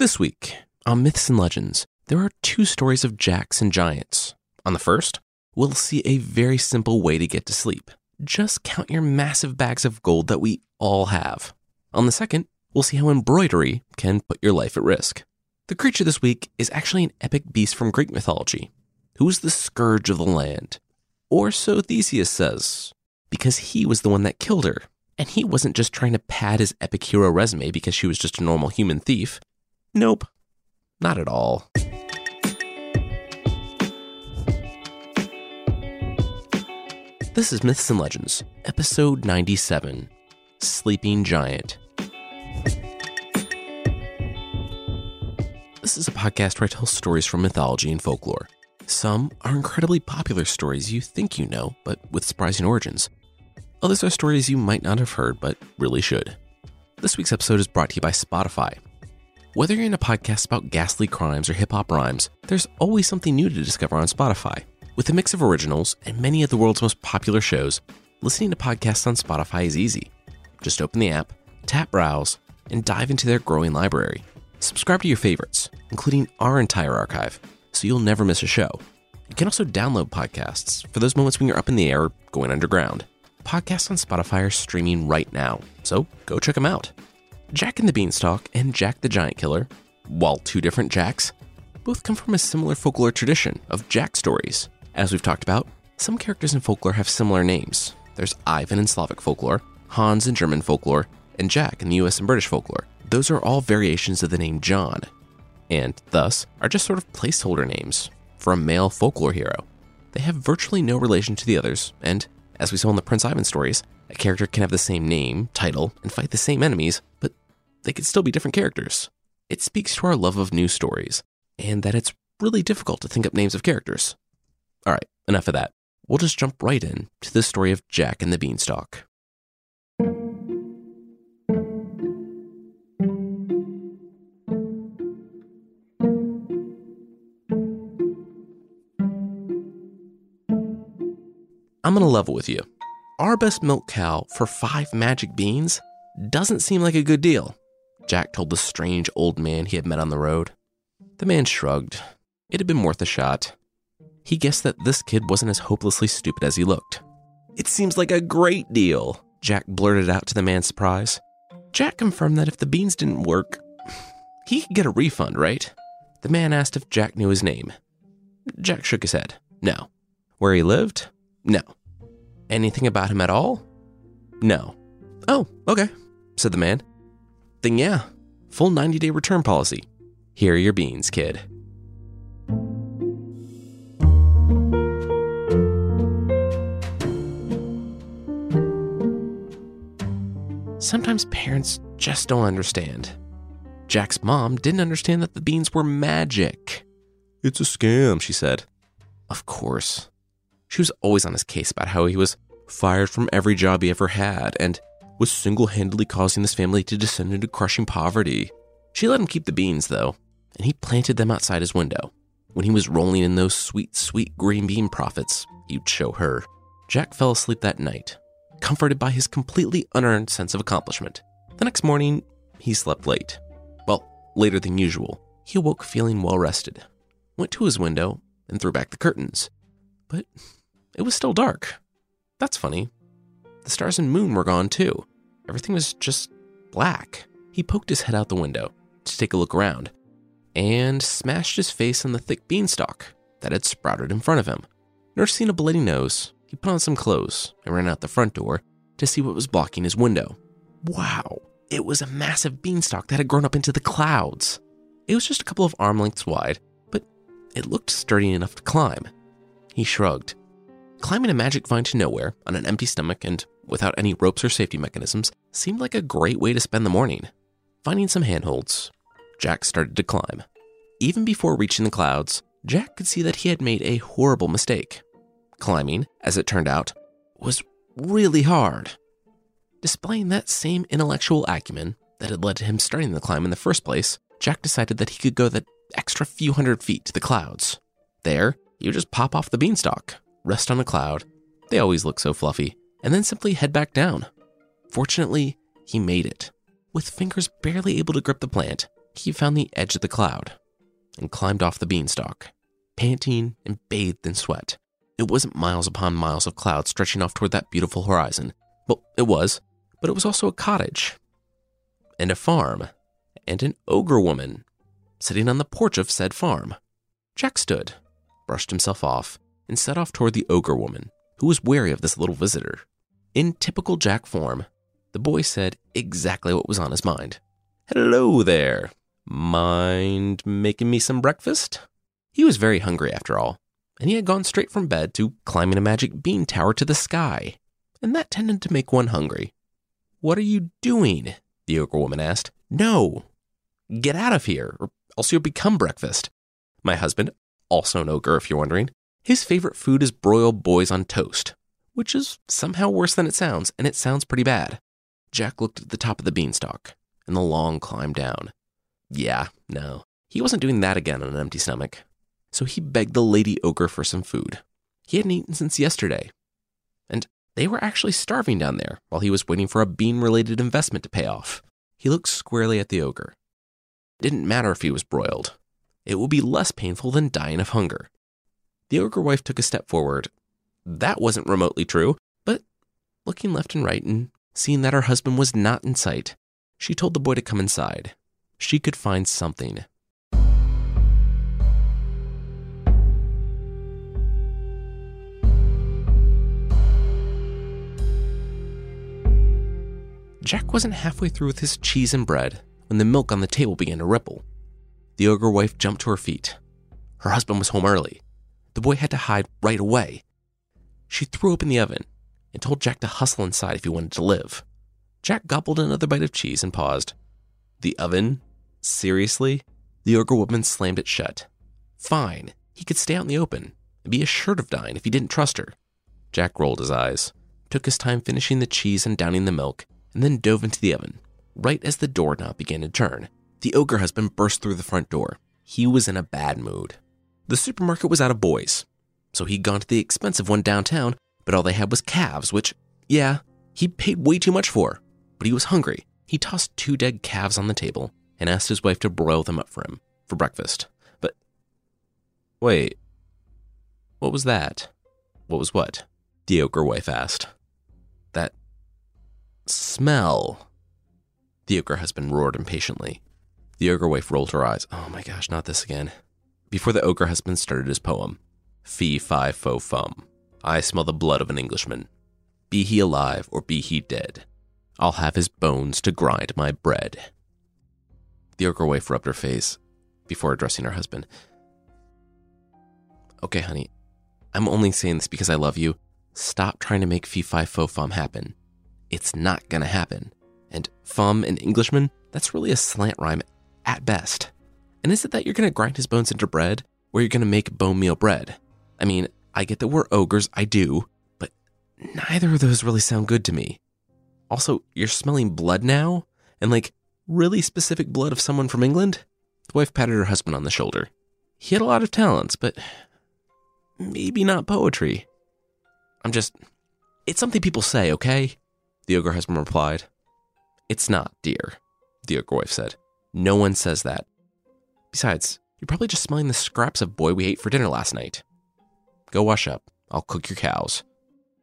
This week, on Myths and Legends, there are two stories of jacks and giants. On the first, we'll see a very simple way to get to sleep. Just count your massive bags of gold that we all have. On the second, we'll see how embroidery can put your life at risk. The creature this week is actually an epic beast from Greek mythology, who is the scourge of the land. Or so Theseus says, because he was the one that killed her. And he wasn't just trying to pad his epic hero resume because she was just a normal human thief. Nope, not at all. This is Myths and Legends, episode 97 Sleeping Giant. This is a podcast where I tell stories from mythology and folklore. Some are incredibly popular stories you think you know, but with surprising origins. Others are stories you might not have heard, but really should. This week's episode is brought to you by Spotify. Whether you're in a podcast about ghastly crimes or hip hop rhymes, there's always something new to discover on Spotify. With a mix of originals and many of the world's most popular shows, listening to podcasts on Spotify is easy. Just open the app, tap browse, and dive into their growing library. Subscribe to your favorites, including our entire archive, so you'll never miss a show. You can also download podcasts for those moments when you're up in the air or going underground. Podcasts on Spotify are streaming right now, so go check them out. Jack and the Beanstalk and Jack the Giant Killer, while two different Jacks, both come from a similar folklore tradition of Jack stories. As we've talked about, some characters in folklore have similar names. There's Ivan in Slavic folklore, Hans in German folklore, and Jack in the US and British folklore. Those are all variations of the name John, and thus are just sort of placeholder names for a male folklore hero. They have virtually no relation to the others, and as we saw in the Prince Ivan stories, a character can have the same name, title, and fight the same enemies, but they could still be different characters. It speaks to our love of new stories, and that it's really difficult to think up names of characters. All right, enough of that. We'll just jump right in to the story of Jack and the Beanstalk. I'm to level with you. Our best milk cow for five magic beans doesn't seem like a good deal, Jack told the strange old man he had met on the road. The man shrugged. It had been worth a shot. He guessed that this kid wasn't as hopelessly stupid as he looked. It seems like a great deal, Jack blurted out to the man's surprise. Jack confirmed that if the beans didn't work, he could get a refund, right? The man asked if Jack knew his name. Jack shook his head. No. Where he lived? No. Anything about him at all? No. Oh, okay, said the man. Then yeah, full 90 day return policy. Here are your beans, kid. Sometimes parents just don't understand. Jack's mom didn't understand that the beans were magic. It's a scam, she said. Of course. She was always on his case about how he was fired from every job he ever had and was single handedly causing this family to descend into crushing poverty. She let him keep the beans, though, and he planted them outside his window. When he was rolling in those sweet, sweet green bean profits, he'd show her. Jack fell asleep that night, comforted by his completely unearned sense of accomplishment. The next morning, he slept late. Well, later than usual. He awoke feeling well rested, went to his window, and threw back the curtains. But it was still dark. That's funny. The stars and moon were gone too. Everything was just black. He poked his head out the window to take a look around and smashed his face on the thick beanstalk that had sprouted in front of him. Nursing a bloody nose, he put on some clothes and ran out the front door to see what was blocking his window. Wow, it was a massive beanstalk that had grown up into the clouds. It was just a couple of arm lengths wide, but it looked sturdy enough to climb. He shrugged. Climbing a magic vine to nowhere on an empty stomach and without any ropes or safety mechanisms seemed like a great way to spend the morning. Finding some handholds, Jack started to climb. Even before reaching the clouds, Jack could see that he had made a horrible mistake. Climbing, as it turned out, was really hard. Displaying that same intellectual acumen that had led to him starting the climb in the first place, Jack decided that he could go that extra few hundred feet to the clouds. There, you just pop off the beanstalk, rest on a cloud. They always look so fluffy, and then simply head back down. Fortunately, he made it. With fingers barely able to grip the plant, he found the edge of the cloud and climbed off the beanstalk, panting and bathed in sweat. It wasn't miles upon miles of cloud stretching off toward that beautiful horizon. Well, it was, but it was also a cottage and a farm and an ogre woman sitting on the porch of said farm. Jack stood, brushed himself off, and set off toward the ogre woman, who was wary of this little visitor. In typical Jack form, the boy said exactly what was on his mind. Hello there. Mind making me some breakfast? He was very hungry after all, and he had gone straight from bed to climbing a magic bean tower to the sky, and that tended to make one hungry. What are you doing? the ogre woman asked. No. Get out of here, or else you'll become breakfast. My husband, also an ogre if you're wondering, his favorite food is broiled boys on toast, which is somehow worse than it sounds, and it sounds pretty bad. Jack looked at the top of the beanstalk and the long climb down. Yeah, no, he wasn't doing that again on an empty stomach. So he begged the lady ogre for some food. He hadn't eaten since yesterday. And they were actually starving down there while he was waiting for a bean related investment to pay off. He looked squarely at the ogre. It didn't matter if he was broiled, it would be less painful than dying of hunger. The ogre wife took a step forward. That wasn't remotely true, but looking left and right and seeing that her husband was not in sight, she told the boy to come inside. She could find something. Jack wasn't halfway through with his cheese and bread when the milk on the table began to ripple. The ogre wife jumped to her feet. Her husband was home early. The boy had to hide right away. She threw open the oven and told Jack to hustle inside if he wanted to live. Jack gobbled another bite of cheese and paused. The oven? Seriously? The ogre woman slammed it shut. Fine, he could stay out in the open and be assured of dying if he didn't trust her. Jack rolled his eyes, took his time finishing the cheese and downing the milk, and then dove into the oven, right as the doorknob began to turn. The ogre husband burst through the front door. He was in a bad mood. The supermarket was out of boys, so he'd gone to the expensive one downtown, but all they had was calves, which, yeah, he paid way too much for. But he was hungry. He tossed two dead calves on the table and asked his wife to broil them up for him for breakfast. But wait, what was that? What was what? The ogre wife asked. That smell. The ogre husband roared impatiently. The ogre wife rolled her eyes. Oh my gosh, not this again. Before the ogre husband started his poem Fee, fi, fo, fum. I smell the blood of an Englishman. Be he alive or be he dead, I'll have his bones to grind my bread. The ogre wife rubbed her face before addressing her husband. Okay, honey, I'm only saying this because I love you. Stop trying to make fee, fi, fo, fum happen. It's not gonna happen. And fum and Englishman, that's really a slant rhyme at best. And is it that you're going to grind his bones into bread or you're going to make bone meal bread? I mean, I get that we're ogres, I do, but neither of those really sound good to me. Also, you're smelling blood now? And like really specific blood of someone from England? The wife patted her husband on the shoulder. He had a lot of talents, but maybe not poetry. I'm just. It's something people say, okay? The ogre husband replied. It's not, dear, the ogre wife said. No one says that. Besides, you're probably just smelling the scraps of boy we ate for dinner last night. Go wash up. I'll cook your cows.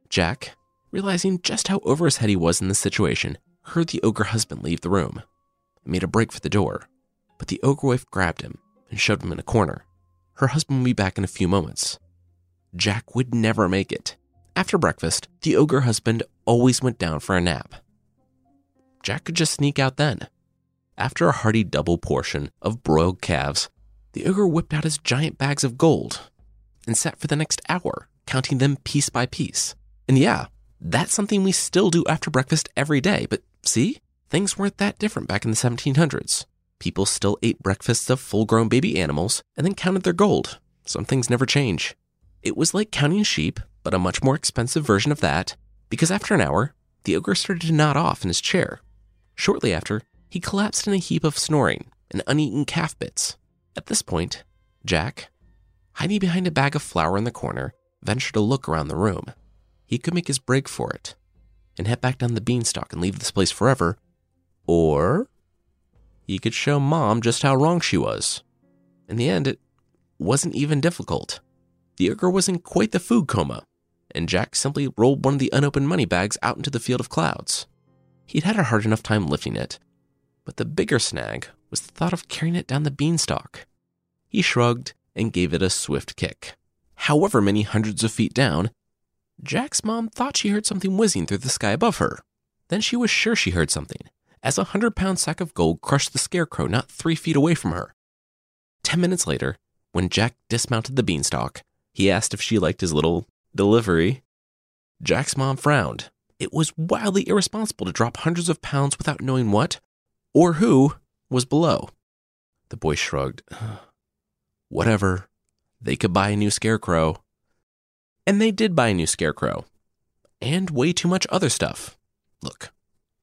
Jack, realizing just how over his head he was in this situation, heard the ogre husband leave the room and made a break for the door. But the ogre wife grabbed him and shoved him in a corner. Her husband would be back in a few moments. Jack would never make it. After breakfast, the ogre husband always went down for a nap. Jack could just sneak out then. After a hearty double portion of broiled calves, the ogre whipped out his giant bags of gold and sat for the next hour, counting them piece by piece. And yeah, that's something we still do after breakfast every day, but see, things weren't that different back in the 1700s. People still ate breakfasts of full grown baby animals and then counted their gold. Some things never change. It was like counting sheep, but a much more expensive version of that, because after an hour, the ogre started to nod off in his chair Shortly after, he collapsed in a heap of snoring and uneaten calf bits. At this point, Jack, hiding behind a bag of flour in the corner, ventured a look around the room. He could make his break for it and head back down the beanstalk and leave this place forever, or he could show mom just how wrong she was. In the end, it wasn't even difficult. The ogre was in quite the food coma, and Jack simply rolled one of the unopened money bags out into the field of clouds. He'd had a hard enough time lifting it, but the bigger snag was the thought of carrying it down the beanstalk. He shrugged and gave it a swift kick. However many hundreds of feet down, Jack's mom thought she heard something whizzing through the sky above her. Then she was sure she heard something, as a hundred pound sack of gold crushed the scarecrow not three feet away from her. Ten minutes later, when Jack dismounted the beanstalk, he asked if she liked his little delivery. Jack's mom frowned. It was wildly irresponsible to drop hundreds of pounds without knowing what, or who, was below. The boy shrugged. Whatever. They could buy a new scarecrow. And they did buy a new scarecrow. And way too much other stuff. Look,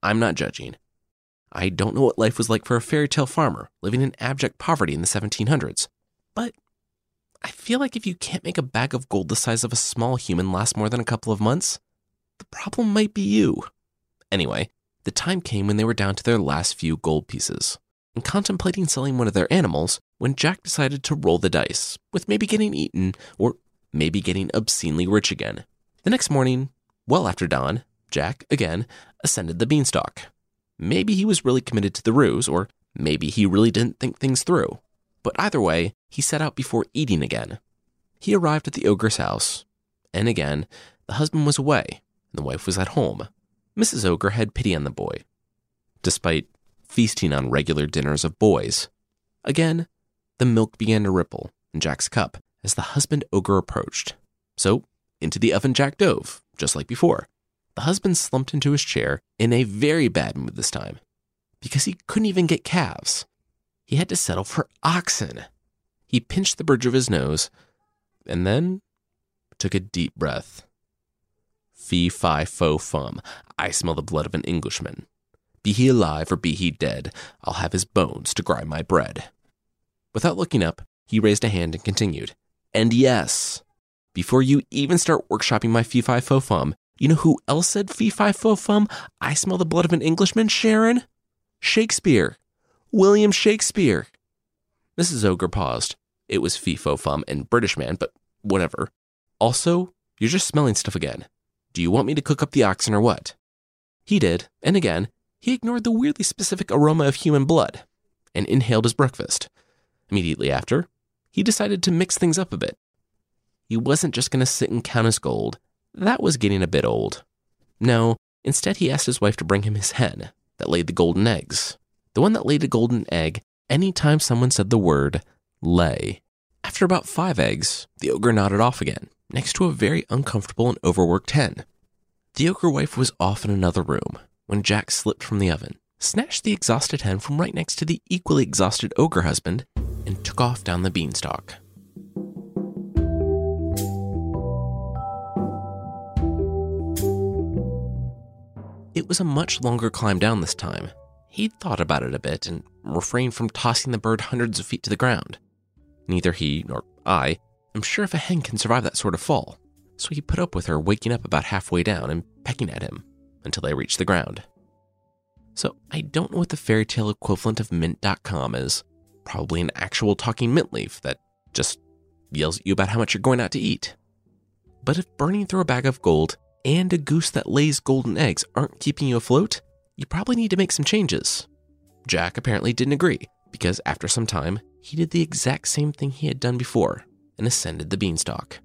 I'm not judging. I don't know what life was like for a fairy tale farmer living in abject poverty in the 1700s. But I feel like if you can't make a bag of gold the size of a small human last more than a couple of months, the problem might be you. Anyway, the time came when they were down to their last few gold pieces and contemplating selling one of their animals when Jack decided to roll the dice with maybe getting eaten or maybe getting obscenely rich again. The next morning, well after dawn, Jack, again, ascended the beanstalk. Maybe he was really committed to the ruse, or maybe he really didn't think things through. But either way, he set out before eating again. He arrived at the ogre's house, and again, the husband was away, and the wife was at home. Mrs. Ogre had pity on the boy, despite feasting on regular dinners of boys. Again, the milk began to ripple in Jack's cup as the husband ogre approached. So, into the oven Jack dove, just like before. The husband slumped into his chair in a very bad mood this time because he couldn't even get calves. He had to settle for oxen. He pinched the bridge of his nose and then took a deep breath. Fee, fi, fo, fum. I smell the blood of an Englishman. Be he alive or be he dead, I'll have his bones to grind my bread. Without looking up, he raised a hand and continued. And yes, before you even start workshopping my fee fi fo fum, you know who else said fee fi fo fum? I smell the blood of an Englishman, Sharon? Shakespeare. William Shakespeare. Mrs. Ogre paused. It was fee fo fum and British man, but whatever. Also, you're just smelling stuff again. Do you want me to cook up the oxen or what? He did, and again, he ignored the weirdly specific aroma of human blood and inhaled his breakfast. Immediately after, he decided to mix things up a bit. He wasn't just going to sit and count his gold. That was getting a bit old. No, instead, he asked his wife to bring him his hen that laid the golden eggs. The one that laid a golden egg any time someone said the word lay. After about five eggs, the ogre nodded off again, next to a very uncomfortable and overworked hen. The ogre wife was off in another room, when Jack slipped from the oven, snatched the exhausted hen from right next to the equally exhausted ogre husband, and took off down the beanstalk. It was a much longer climb down this time. He'd thought about it a bit and refrained from tossing the bird hundreds of feet to the ground. Neither he nor I am sure if a hen can survive that sort of fall, so he put up with her waking up about halfway down and pecking at him until they reached the ground. So I don't know what the fairy tale equivalent of mint.com is. Probably an actual talking mint leaf that just yells at you about how much you're going out to eat. But if burning through a bag of gold and a goose that lays golden eggs aren't keeping you afloat, you probably need to make some changes. Jack apparently didn't agree, because after some time, he did the exact same thing he had done before and ascended the beanstalk.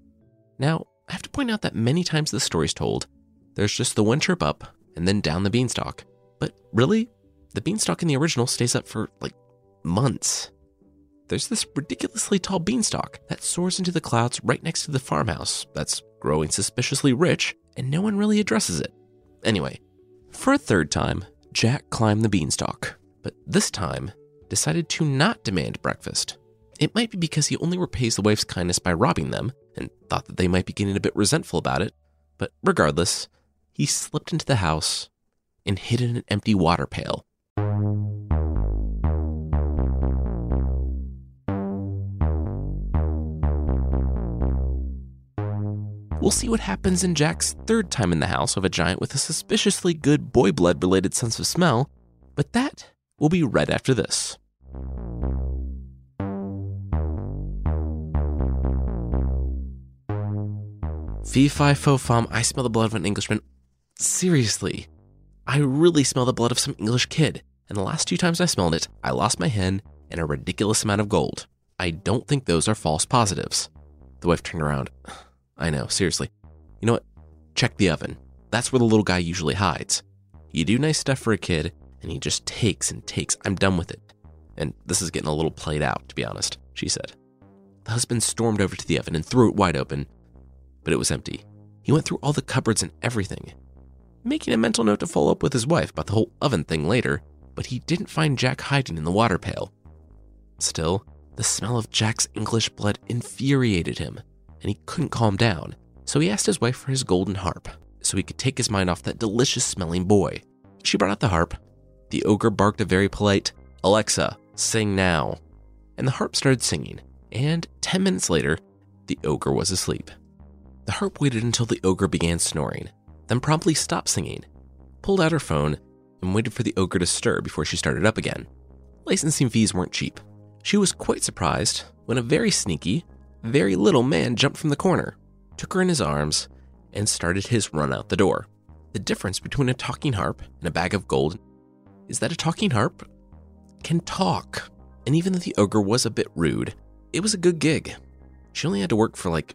Now, I have to point out that many times the story's told, there's just the one trip up and then down the beanstalk. But really, the beanstalk in the original stays up for like months. There's this ridiculously tall beanstalk that soars into the clouds right next to the farmhouse that's growing suspiciously rich, and no one really addresses it. Anyway, for a third time, Jack climbed the beanstalk, but this time decided to not demand breakfast. It might be because he only repays the wife's kindness by robbing them, and thought that they might be getting a bit resentful about it, but regardless, he slipped into the house and hid in an empty water pail. We'll see what happens in Jack's third time in the house of a giant with a suspiciously good boy blood related sense of smell, but that We'll be right after this. Fee fi fo fum, I smell the blood of an Englishman. Seriously, I really smell the blood of some English kid, and the last two times I smelled it, I lost my hen and a ridiculous amount of gold. I don't think those are false positives. The wife turned around. I know, seriously. You know what? Check the oven. That's where the little guy usually hides. You do nice stuff for a kid, and he just takes and takes. I'm done with it. And this is getting a little played out, to be honest, she said. The husband stormed over to the oven and threw it wide open, but it was empty. He went through all the cupboards and everything, making a mental note to follow up with his wife about the whole oven thing later, but he didn't find Jack hiding in the water pail. Still, the smell of Jack's English blood infuriated him, and he couldn't calm down, so he asked his wife for his golden harp so he could take his mind off that delicious smelling boy. She brought out the harp. The ogre barked a very polite, Alexa, sing now. And the harp started singing, and 10 minutes later, the ogre was asleep. The harp waited until the ogre began snoring, then promptly stopped singing, pulled out her phone, and waited for the ogre to stir before she started up again. Licensing fees weren't cheap. She was quite surprised when a very sneaky, very little man jumped from the corner, took her in his arms, and started his run out the door. The difference between a talking harp and a bag of gold is that a talking harp can talk. And even though the ogre was a bit rude, it was a good gig. She only had to work for like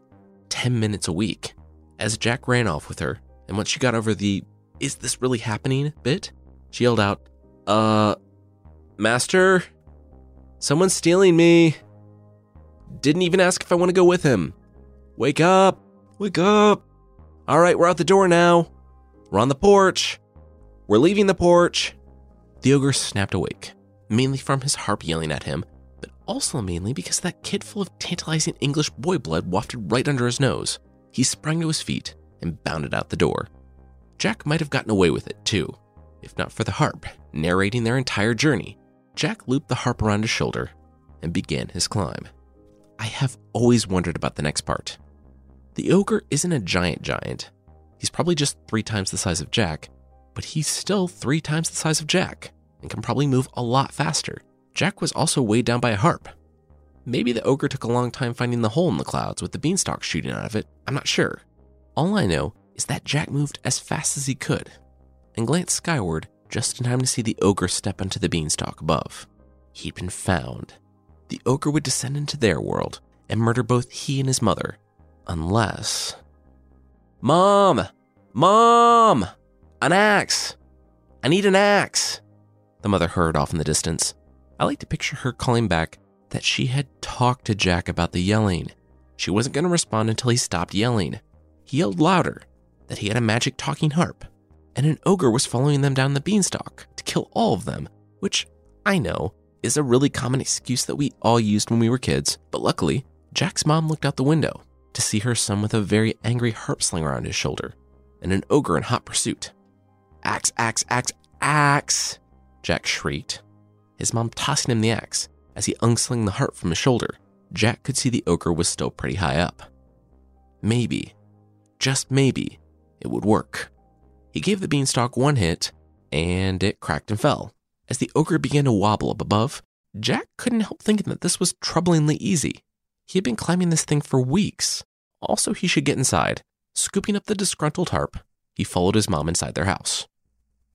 10 minutes a week. As Jack ran off with her, and once she got over the, is this really happening bit, she yelled out, Uh, Master, someone's stealing me. Didn't even ask if I want to go with him. Wake up, wake up. All right, we're out the door now. We're on the porch. We're leaving the porch. The ogre snapped awake, mainly from his harp yelling at him, also mainly because that kid full of tantalizing English boy blood wafted right under his nose. He sprang to his feet and bounded out the door. Jack might have gotten away with it, too, if not for the harp narrating their entire journey. Jack looped the harp around his shoulder and began his climb. I have always wondered about the next part. The ogre isn't a giant giant. He's probably just three times the size of Jack, but he's still three times the size of Jack and can probably move a lot faster. Jack was also weighed down by a harp. Maybe the ogre took a long time finding the hole in the clouds with the beanstalk shooting out of it. I'm not sure. All I know is that Jack moved as fast as he could and glanced skyward just in time to see the ogre step onto the beanstalk above. He'd been found. The ogre would descend into their world and murder both he and his mother, unless. Mom! Mom! An axe! I need an axe! The mother heard off in the distance. I like to picture her calling back that she had talked to Jack about the yelling. She wasn't going to respond until he stopped yelling. He yelled louder that he had a magic talking harp, and an ogre was following them down the beanstalk to kill all of them, which I know is a really common excuse that we all used when we were kids, but luckily, Jack's mom looked out the window to see her son with a very angry harp sling around his shoulder and an ogre in hot pursuit. Axe, axe, axe, axe, Jack shrieked, his mom tossing him the axe as he unslung the harp from his shoulder. Jack could see the ogre was still pretty high up. Maybe, just maybe, it would work. He gave the beanstalk one hit, and it cracked and fell. As the ogre began to wobble up above, Jack couldn't help thinking that this was troublingly easy. He had been climbing this thing for weeks. Also, he should get inside. Scooping up the disgruntled harp, he followed his mom inside their house.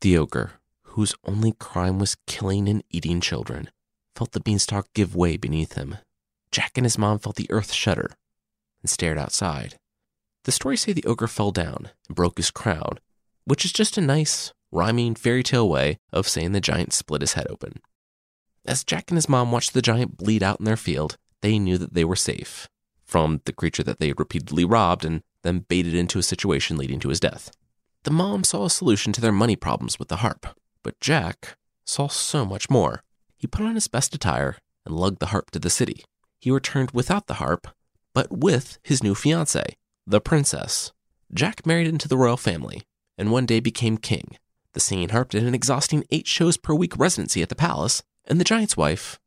The ogre, whose only crime was killing and eating children, felt the beanstalk give way beneath him. Jack and his mom felt the earth shudder and stared outside. The stories say the ogre fell down and broke his crown, which is just a nice, rhyming fairy tale way of saying the giant split his head open. As Jack and his mom watched the giant bleed out in their field, they knew that they were safe from the creature that they had repeatedly robbed and then baited into a situation leading to his death. The mom saw a solution to their money problems with the harp, but Jack saw so much more. He put on his best attire and lugged the harp to the city. He returned without the harp, but with his new fiancée, the princess. Jack married into the royal family and one day became king. The singing harp did an exhausting eight shows per week residency at the palace, and the giant's wife,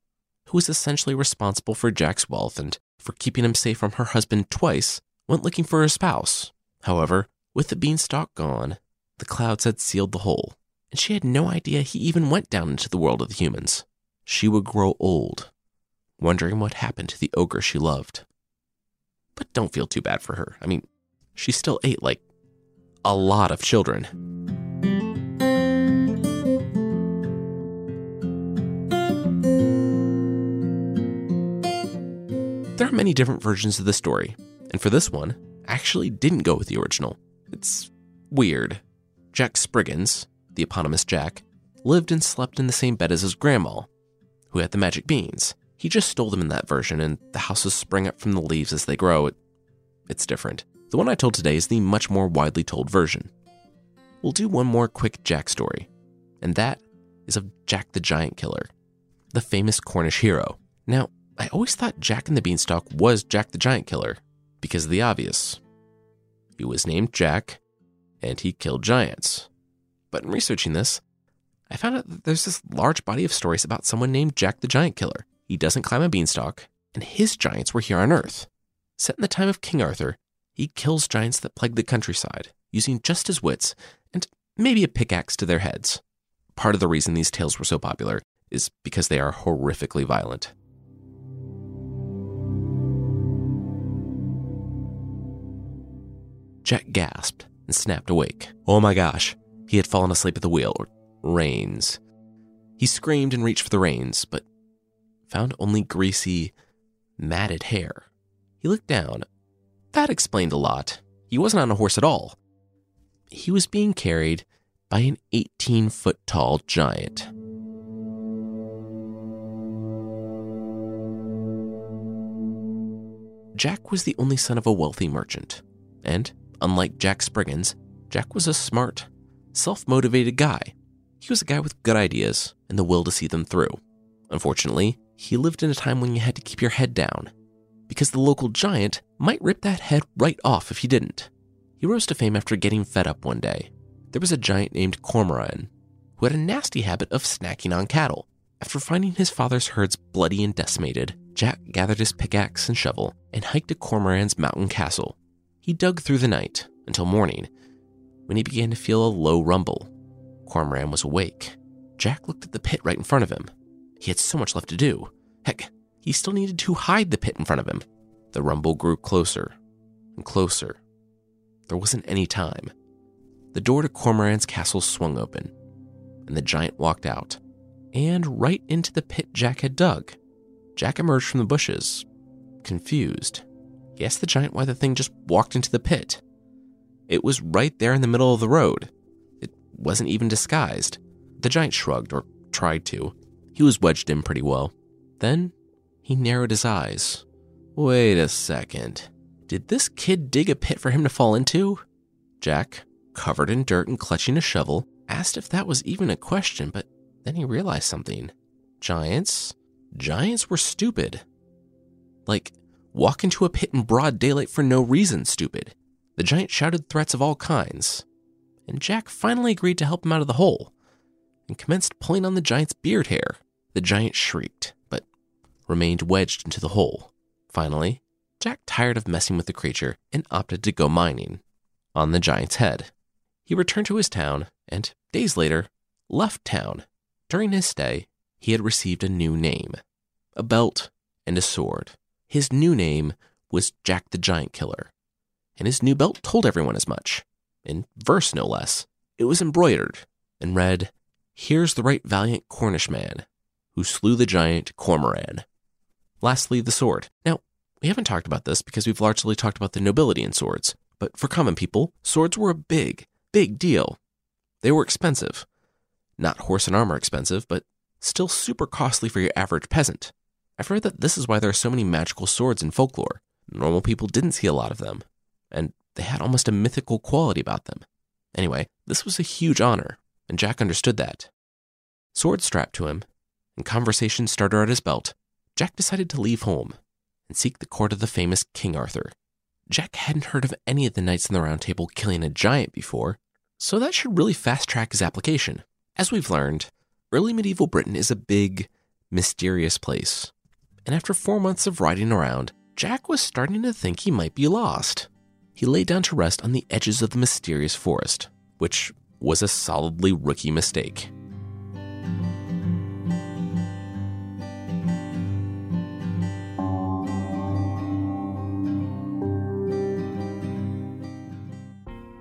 who was essentially responsible for Jack's wealth and for keeping him safe from her husband twice, went looking for her spouse. However, with the beanstalk gone, the clouds had sealed the hole, and she had no idea he even went down into the world of the humans. She would grow old, wondering what happened to the ogre she loved. But don't feel too bad for her. I mean, she still ate like a lot of children. There are many different versions of the story, and for this one, I actually didn't go with the original. It's weird. Jack Spriggins, the eponymous Jack, lived and slept in the same bed as his grandma, who had the magic beans. He just stole them in that version, and the houses spring up from the leaves as they grow. It, it's different. The one I told today is the much more widely told version. We'll do one more quick Jack story, and that is of Jack the Giant Killer, the famous Cornish hero. Now, I always thought Jack and the Beanstalk was Jack the Giant Killer because of the obvious. He was named Jack, and he killed giants. But in researching this, I found out that there's this large body of stories about someone named Jack the Giant Killer. He doesn't climb a beanstalk, and his giants were here on Earth. Set in the time of King Arthur, he kills giants that plague the countryside, using just his wits and maybe a pickaxe to their heads. Part of the reason these tales were so popular is because they are horrifically violent. Jack gasped and snapped awake. Oh my gosh, he had fallen asleep at the wheel, or reins. He screamed and reached for the reins, but found only greasy, matted hair. He looked down. That explained a lot. He wasn't on a horse at all. He was being carried by an 18 foot tall giant. Jack was the only son of a wealthy merchant, and unlike Jack Spriggins, Jack was a smart, self motivated guy. He was a guy with good ideas and the will to see them through. Unfortunately, he lived in a time when you had to keep your head down, because the local giant might rip that head right off if you didn't. He rose to fame after getting fed up one day. There was a giant named Cormoran who had a nasty habit of snacking on cattle. After finding his father's herds bloody and decimated, Jack gathered his pickaxe and shovel and hiked to Cormoran's mountain castle. He dug through the night until morning when he began to feel a low rumble. Cormoran was awake. Jack looked at the pit right in front of him. He had so much left to do. Heck, he still needed to hide the pit in front of him. The rumble grew closer and closer. There wasn't any time. The door to Cormoran's castle swung open, and the giant walked out, and right into the pit Jack had dug. Jack emerged from the bushes, confused. He asked the giant why the thing just walked into the pit. It was right there in the middle of the road. It wasn't even disguised. The giant shrugged, or tried to. He was wedged in pretty well. Then he narrowed his eyes. Wait a second. Did this kid dig a pit for him to fall into? Jack, covered in dirt and clutching a shovel, asked if that was even a question, but then he realized something. Giants? Giants were stupid. Like, walk into a pit in broad daylight for no reason, stupid. The giant shouted threats of all kinds, and Jack finally agreed to help him out of the hole and commenced pulling on the giant's beard hair. The giant shrieked, but remained wedged into the hole. Finally, Jack tired of messing with the creature and opted to go mining on the giant's head. He returned to his town and, days later, left town. During his stay, he had received a new name a belt and a sword. His new name was Jack the Giant Killer, and his new belt told everyone as much, in verse no less. It was embroidered and read, Here's the right valiant Cornish man who slew the giant Cormoran. Lastly, the sword. Now, we haven't talked about this because we've largely talked about the nobility in swords, but for common people, swords were a big, big deal. They were expensive. Not horse and armor expensive, but still super costly for your average peasant. I've heard that this is why there are so many magical swords in folklore. Normal people didn't see a lot of them, and they had almost a mythical quality about them. Anyway, this was a huge honor, and Jack understood that. Sword strapped to him, and conversation starter at his belt, Jack decided to leave home and seek the court of the famous King Arthur. Jack hadn't heard of any of the knights in the Round Table killing a giant before, so that should really fast track his application. As we've learned, early medieval Britain is a big, mysterious place and after four months of riding around, Jack was starting to think he might be lost. He lay down to rest on the edges of the mysterious forest, which was a solidly rookie mistake.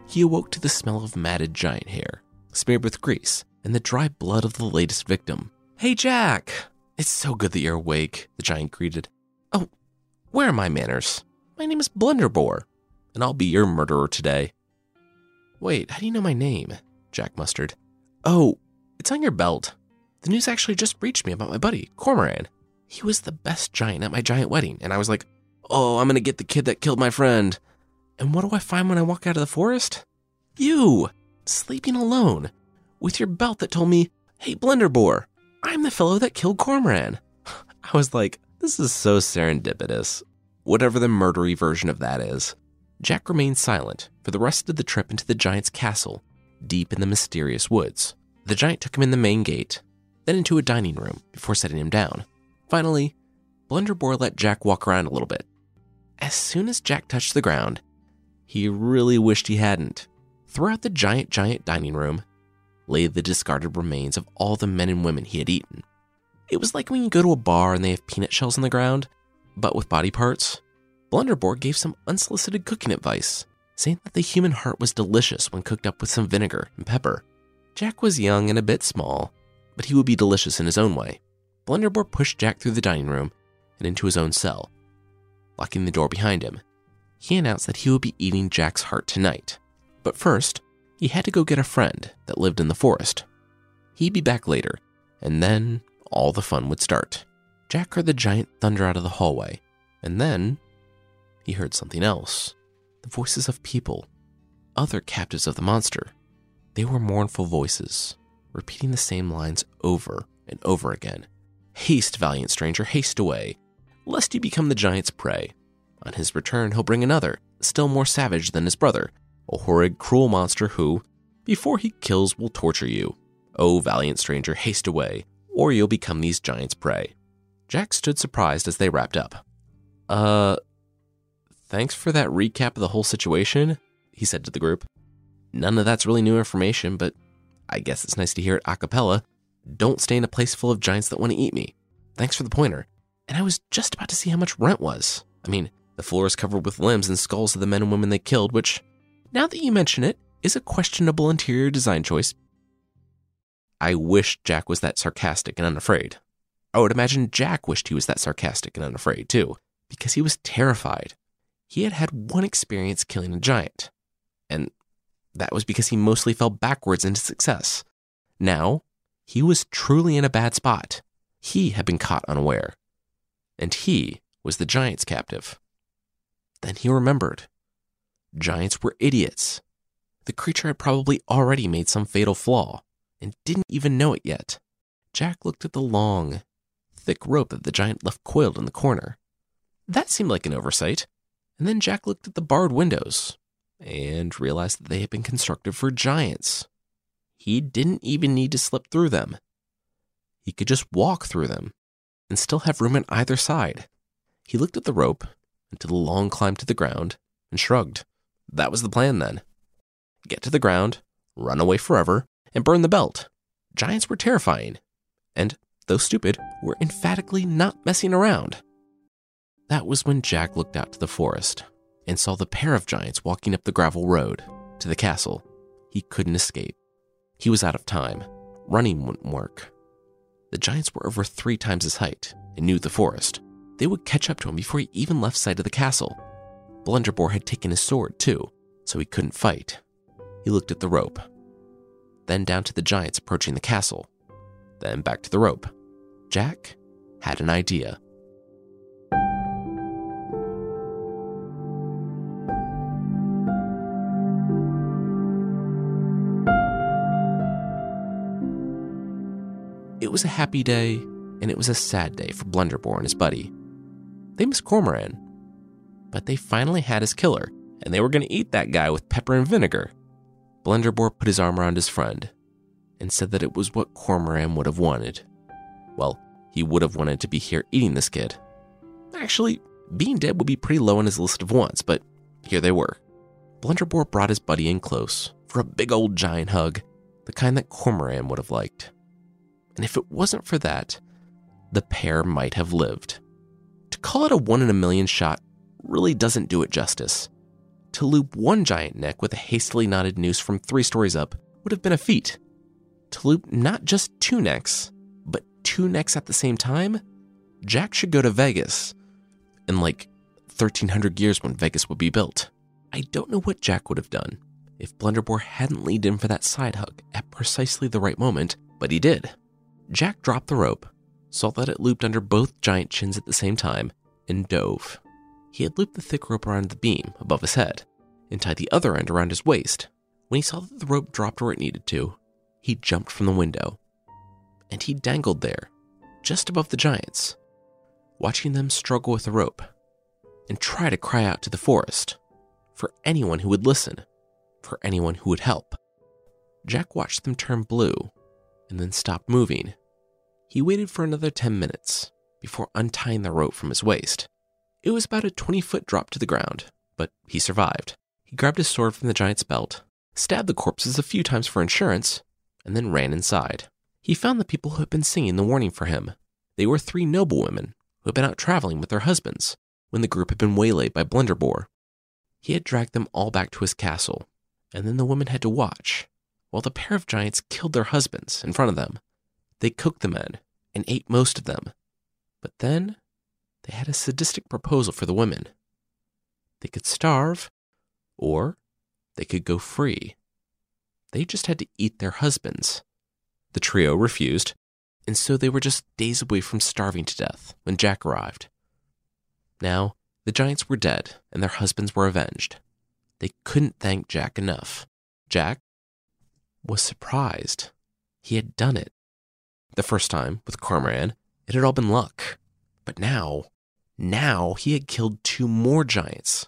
He awoke to the smell of matted giant hair, smeared with grease, and the dry blood of the latest victim. Hey, Jack! It's so good that you're awake, the giant greeted. Oh, where are my manners? My name is Blunderbore, and I'll be your murderer today. Wait, how do you know my name? Jack mustered. Oh, it's on your belt. The news actually just reached me about my buddy, Cormoran. He was the best giant at my giant wedding, and I was like, oh, I'm gonna get the kid that killed my friend. And what do I find when I walk out of the forest? You, sleeping alone, with your belt that told me, hey, Blunderbore, I'm the fellow that killed Cormoran. I was like, this is so serendipitous. Whatever the murdery version of that is. Jack remained silent for the rest of the trip into the giant's castle, deep in the mysterious woods. The giant took him in the main gate, then into a dining room before setting him down. Finally, Blunderbore let Jack walk around a little bit. As soon as Jack touched the ground, he really wished he hadn't. Throughout the giant, giant dining room lay the discarded remains of all the men and women he had eaten. It was like when you go to a bar and they have peanut shells on the ground, but with body parts. Blunderbore gave some unsolicited cooking advice, saying that the human heart was delicious when cooked up with some vinegar and pepper. Jack was young and a bit small, but he would be delicious in his own way. Blunderbore pushed Jack through the dining room and into his own cell. Locking the door behind him, he announced that he would be eating Jack's heart tonight. But first, he had to go get a friend that lived in the forest. He'd be back later, and then all the fun would start. Jack heard the giant thunder out of the hallway, and then he heard something else the voices of people, other captives of the monster. They were mournful voices, repeating the same lines over and over again Haste, valiant stranger, haste away, lest you become the giant's prey. On his return, he'll bring another, still more savage than his brother, a horrid, cruel monster who, before he kills, will torture you. O valiant stranger, haste away, or you'll become these giants' prey. Jack stood surprised as they wrapped up. Uh, thanks for that recap of the whole situation, he said to the group. None of that's really new information, but I guess it's nice to hear it a cappella. Don't stay in a place full of giants that want to eat me. Thanks for the pointer. And I was just about to see how much rent was. I mean, the floor is covered with limbs and skulls of the men and women they killed, which, now that you mention it, is a questionable interior design choice. I wish Jack was that sarcastic and unafraid. I would imagine Jack wished he was that sarcastic and unafraid, too, because he was terrified. He had had one experience killing a giant, and that was because he mostly fell backwards into success. Now, he was truly in a bad spot. He had been caught unaware, and he was the giant's captive. Then he remembered. Giants were idiots. The creature had probably already made some fatal flaw and didn't even know it yet. Jack looked at the long, thick rope that the giant left coiled in the corner. That seemed like an oversight. And then Jack looked at the barred windows and realized that they had been constructed for giants. He didn't even need to slip through them. He could just walk through them and still have room on either side. He looked at the rope and to the long climb to the ground and shrugged. That was the plan then. Get to the ground, run away forever, and burn the belt. Giants were terrifying, and, though stupid, were emphatically not messing around. That was when Jack looked out to the forest and saw the pair of giants walking up the gravel road to the castle. He couldn't escape. He was out of time. Running wouldn't work. The giants were over three times his height and knew the forest. They would catch up to him before he even left sight of the castle. Blunderbore had taken his sword, too, so he couldn't fight. He looked at the rope, then down to the giants approaching the castle, then back to the rope. Jack had an idea. It was a happy day, and it was a sad day for Blunderbore and his buddy. They missed Cormoran, but they finally had his killer, and they were going to eat that guy with pepper and vinegar. Blunderbore put his arm around his friend and said that it was what Cormoran would have wanted. Well, he would have wanted to be here eating this kid. Actually, being dead would be pretty low on his list of wants, but here they were. Blunderbore brought his buddy in close for a big old giant hug the kind that Cormoran would have liked. And if it wasn't for that, the pair might have lived. To call it a one in a million shot really doesn't do it justice. To loop one giant neck with a hastily knotted noose from three stories up would have been a feat. To loop not just two necks, but two necks at the same time? Jack should go to Vegas in like 1300 years when Vegas would be built. I don't know what Jack would have done if Blunderbore hadn't leaned in for that side hug at precisely the right moment, but he did. Jack dropped the rope, saw that it looped under both giant chins at the same time, and dove. He had looped the thick rope around the beam above his head and tied the other end around his waist. When he saw that the rope dropped where it needed to, he jumped from the window. And he dangled there, just above the giants, watching them struggle with the rope and try to cry out to the forest for anyone who would listen, for anyone who would help. Jack watched them turn blue and then stop moving. He waited for another 10 minutes before untying the rope from his waist. It was about a 20 foot drop to the ground, but he survived. He grabbed his sword from the giant's belt, stabbed the corpses a few times for insurance, and then ran inside. He found the people who had been singing the warning for him. They were three noble women who had been out traveling with their husbands when the group had been waylaid by Blunderbore. He had dragged them all back to his castle, and then the women had to watch while the pair of giants killed their husbands in front of them. They cooked the men and ate most of them. But then they had a sadistic proposal for the women. They could starve, or they could go free. They just had to eat their husbands. The trio refused, and so they were just days away from starving to death when Jack arrived. Now, the giants were dead, and their husbands were avenged. They couldn't thank Jack enough. Jack was surprised. He had done it. The first time, with Cormoran, it had all been luck. But now, now he had killed two more giants,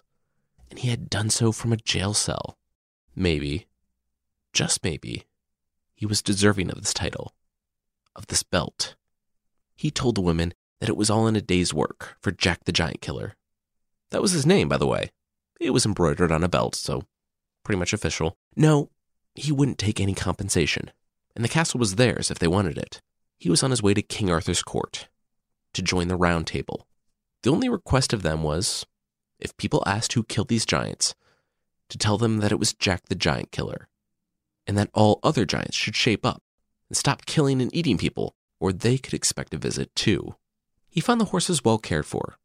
and he had done so from a jail cell. Maybe, just maybe, he was deserving of this title, of this belt. He told the women that it was all in a day's work for Jack the Giant Killer. That was his name, by the way. It was embroidered on a belt, so pretty much official. No, he wouldn't take any compensation, and the castle was theirs if they wanted it. He was on his way to King Arthur's court to join the Round Table. The only request of them was if people asked who killed these giants, to tell them that it was Jack the Giant Killer, and that all other giants should shape up and stop killing and eating people, or they could expect a visit too. He found the horses well cared for,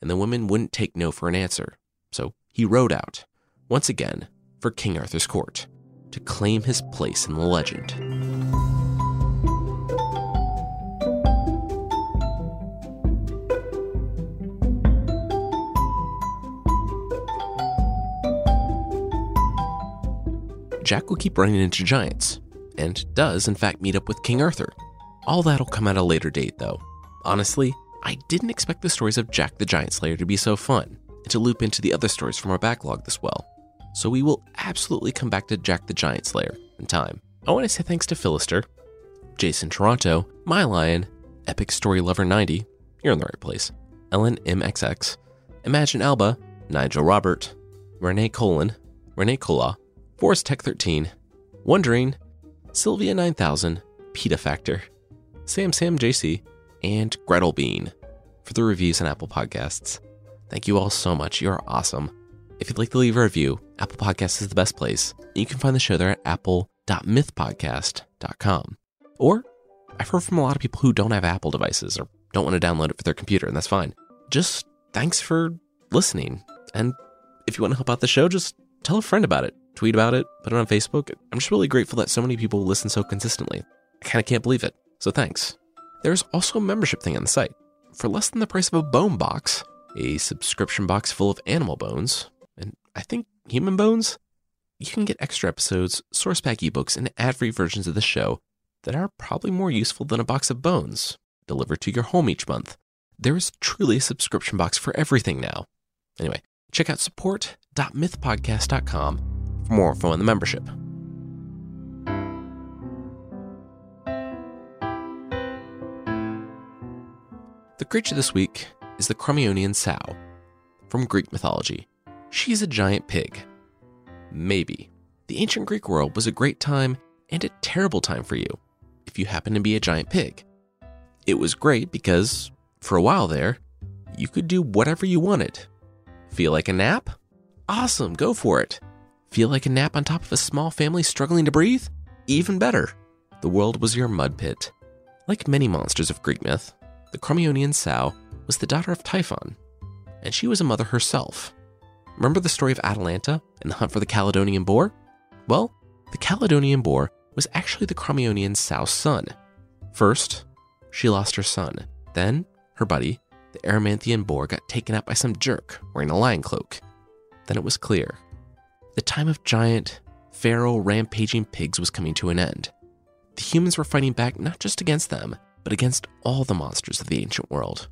and the women wouldn't take no for an answer, so he rode out, once again, for King Arthur's court to claim his place in the legend. Jack will keep running into giants, and does, in fact, meet up with King Arthur. All that'll come at a later date, though. Honestly, I didn't expect the stories of Jack the Giant Slayer to be so fun, and to loop into the other stories from our backlog this well so we will absolutely come back to Jack the Giant Slayer in time. I want to say thanks to Philister, Jason Toronto, My Lion, Epic Story Lover 90, you're in the right place, Ellen MXX, Imagine Alba, Nigel Robert, Renee Colin, Renee Kola, Forest Tech 13, Wondering, Sylvia 9000, Peta Factor, Sam Sam JC, and Gretel Bean for the reviews on Apple Podcasts. Thank you all so much. You're awesome. If you'd like to leave a review, Apple Podcasts is the best place. You can find the show there at apple.mythpodcast.com. Or I've heard from a lot of people who don't have Apple devices or don't want to download it for their computer, and that's fine. Just thanks for listening. And if you want to help out the show, just tell a friend about it, tweet about it, put it on Facebook. I'm just really grateful that so many people listen so consistently. I kind of can't believe it. So thanks. There's also a membership thing on the site. For less than the price of a bone box, a subscription box full of animal bones, and I think human bones, you can get extra episodes, source pack ebooks, and ad free versions of the show that are probably more useful than a box of bones delivered to your home each month. There is truly a subscription box for everything now. Anyway, check out support.mythpodcast.com for more info on the membership. The creature this week is the Crommyonian sow from Greek mythology. She's a giant pig. Maybe. The ancient Greek world was a great time and a terrible time for you if you happen to be a giant pig. It was great because, for a while there, you could do whatever you wanted. Feel like a nap? Awesome, go for it. Feel like a nap on top of a small family struggling to breathe? Even better. The world was your mud pit. Like many monsters of Greek myth, the Crommyonian sow was the daughter of Typhon, and she was a mother herself. Remember the story of Atalanta and the hunt for the Caledonian boar? Well, the Caledonian boar was actually the Crommyonian sow's son. First, she lost her son. Then, her buddy, the Erymanthian boar, got taken out by some jerk wearing a lion cloak. Then it was clear. The time of giant, feral, rampaging pigs was coming to an end. The humans were fighting back not just against them, but against all the monsters of the ancient world.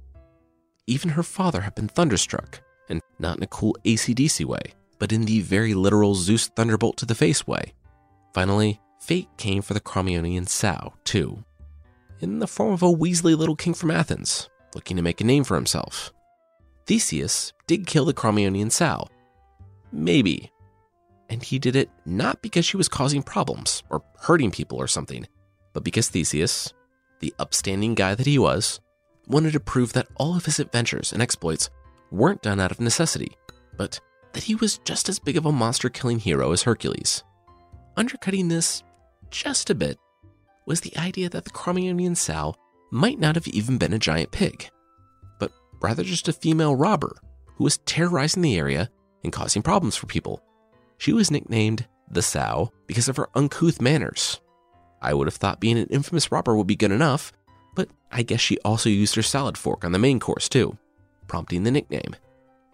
Even her father had been thunderstruck, and not in a cool ACDC way, but in the very literal Zeus thunderbolt to the face way. Finally, fate came for the Crommyonian sow, too, in the form of a Weasley little king from Athens, looking to make a name for himself. Theseus did kill the Crommyonian sow. Maybe. And he did it not because she was causing problems or hurting people or something, but because Theseus, the upstanding guy that he was, wanted to prove that all of his adventures and exploits weren't done out of necessity, but that he was just as big of a monster killing hero as Hercules. Undercutting this just a bit was the idea that the Crommyonian sow might not have even been a giant pig, but rather just a female robber who was terrorizing the area and causing problems for people. She was nicknamed the Sow because of her uncouth manners. I would have thought being an infamous robber would be good enough, but I guess she also used her salad fork on the main course too, prompting the nickname.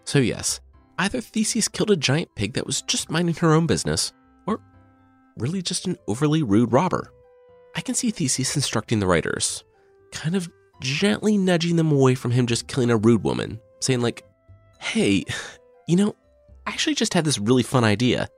So, yes, either Theseus killed a giant pig that was just minding her own business, or really just an overly rude robber. I can see Theseus instructing the writers, kind of gently nudging them away from him just killing a rude woman, saying, like, hey, you know, actually just had this really fun idea.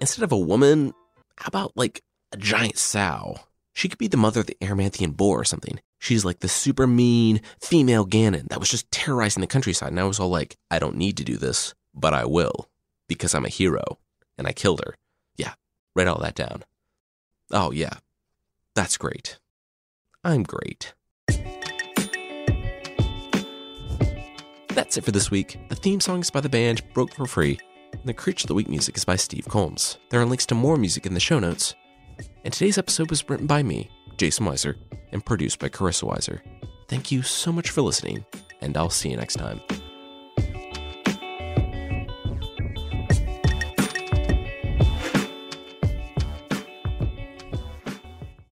Instead of a woman, how about like a giant sow? She could be the mother of the Erymanthian boar or something. She's like the super mean female Ganon that was just terrorizing the countryside. And I was all like, I don't need to do this, but I will because I'm a hero and I killed her. Yeah, write all that down. Oh, yeah, that's great. I'm great. That's it for this week. The theme song is by the band Broke for Free, the Creature of the Week music is by Steve Combs. There are links to more music in the show notes. And today's episode was written by me, Jason Weiser, and produced by Carissa Weiser. Thank you so much for listening, and I'll see you next time.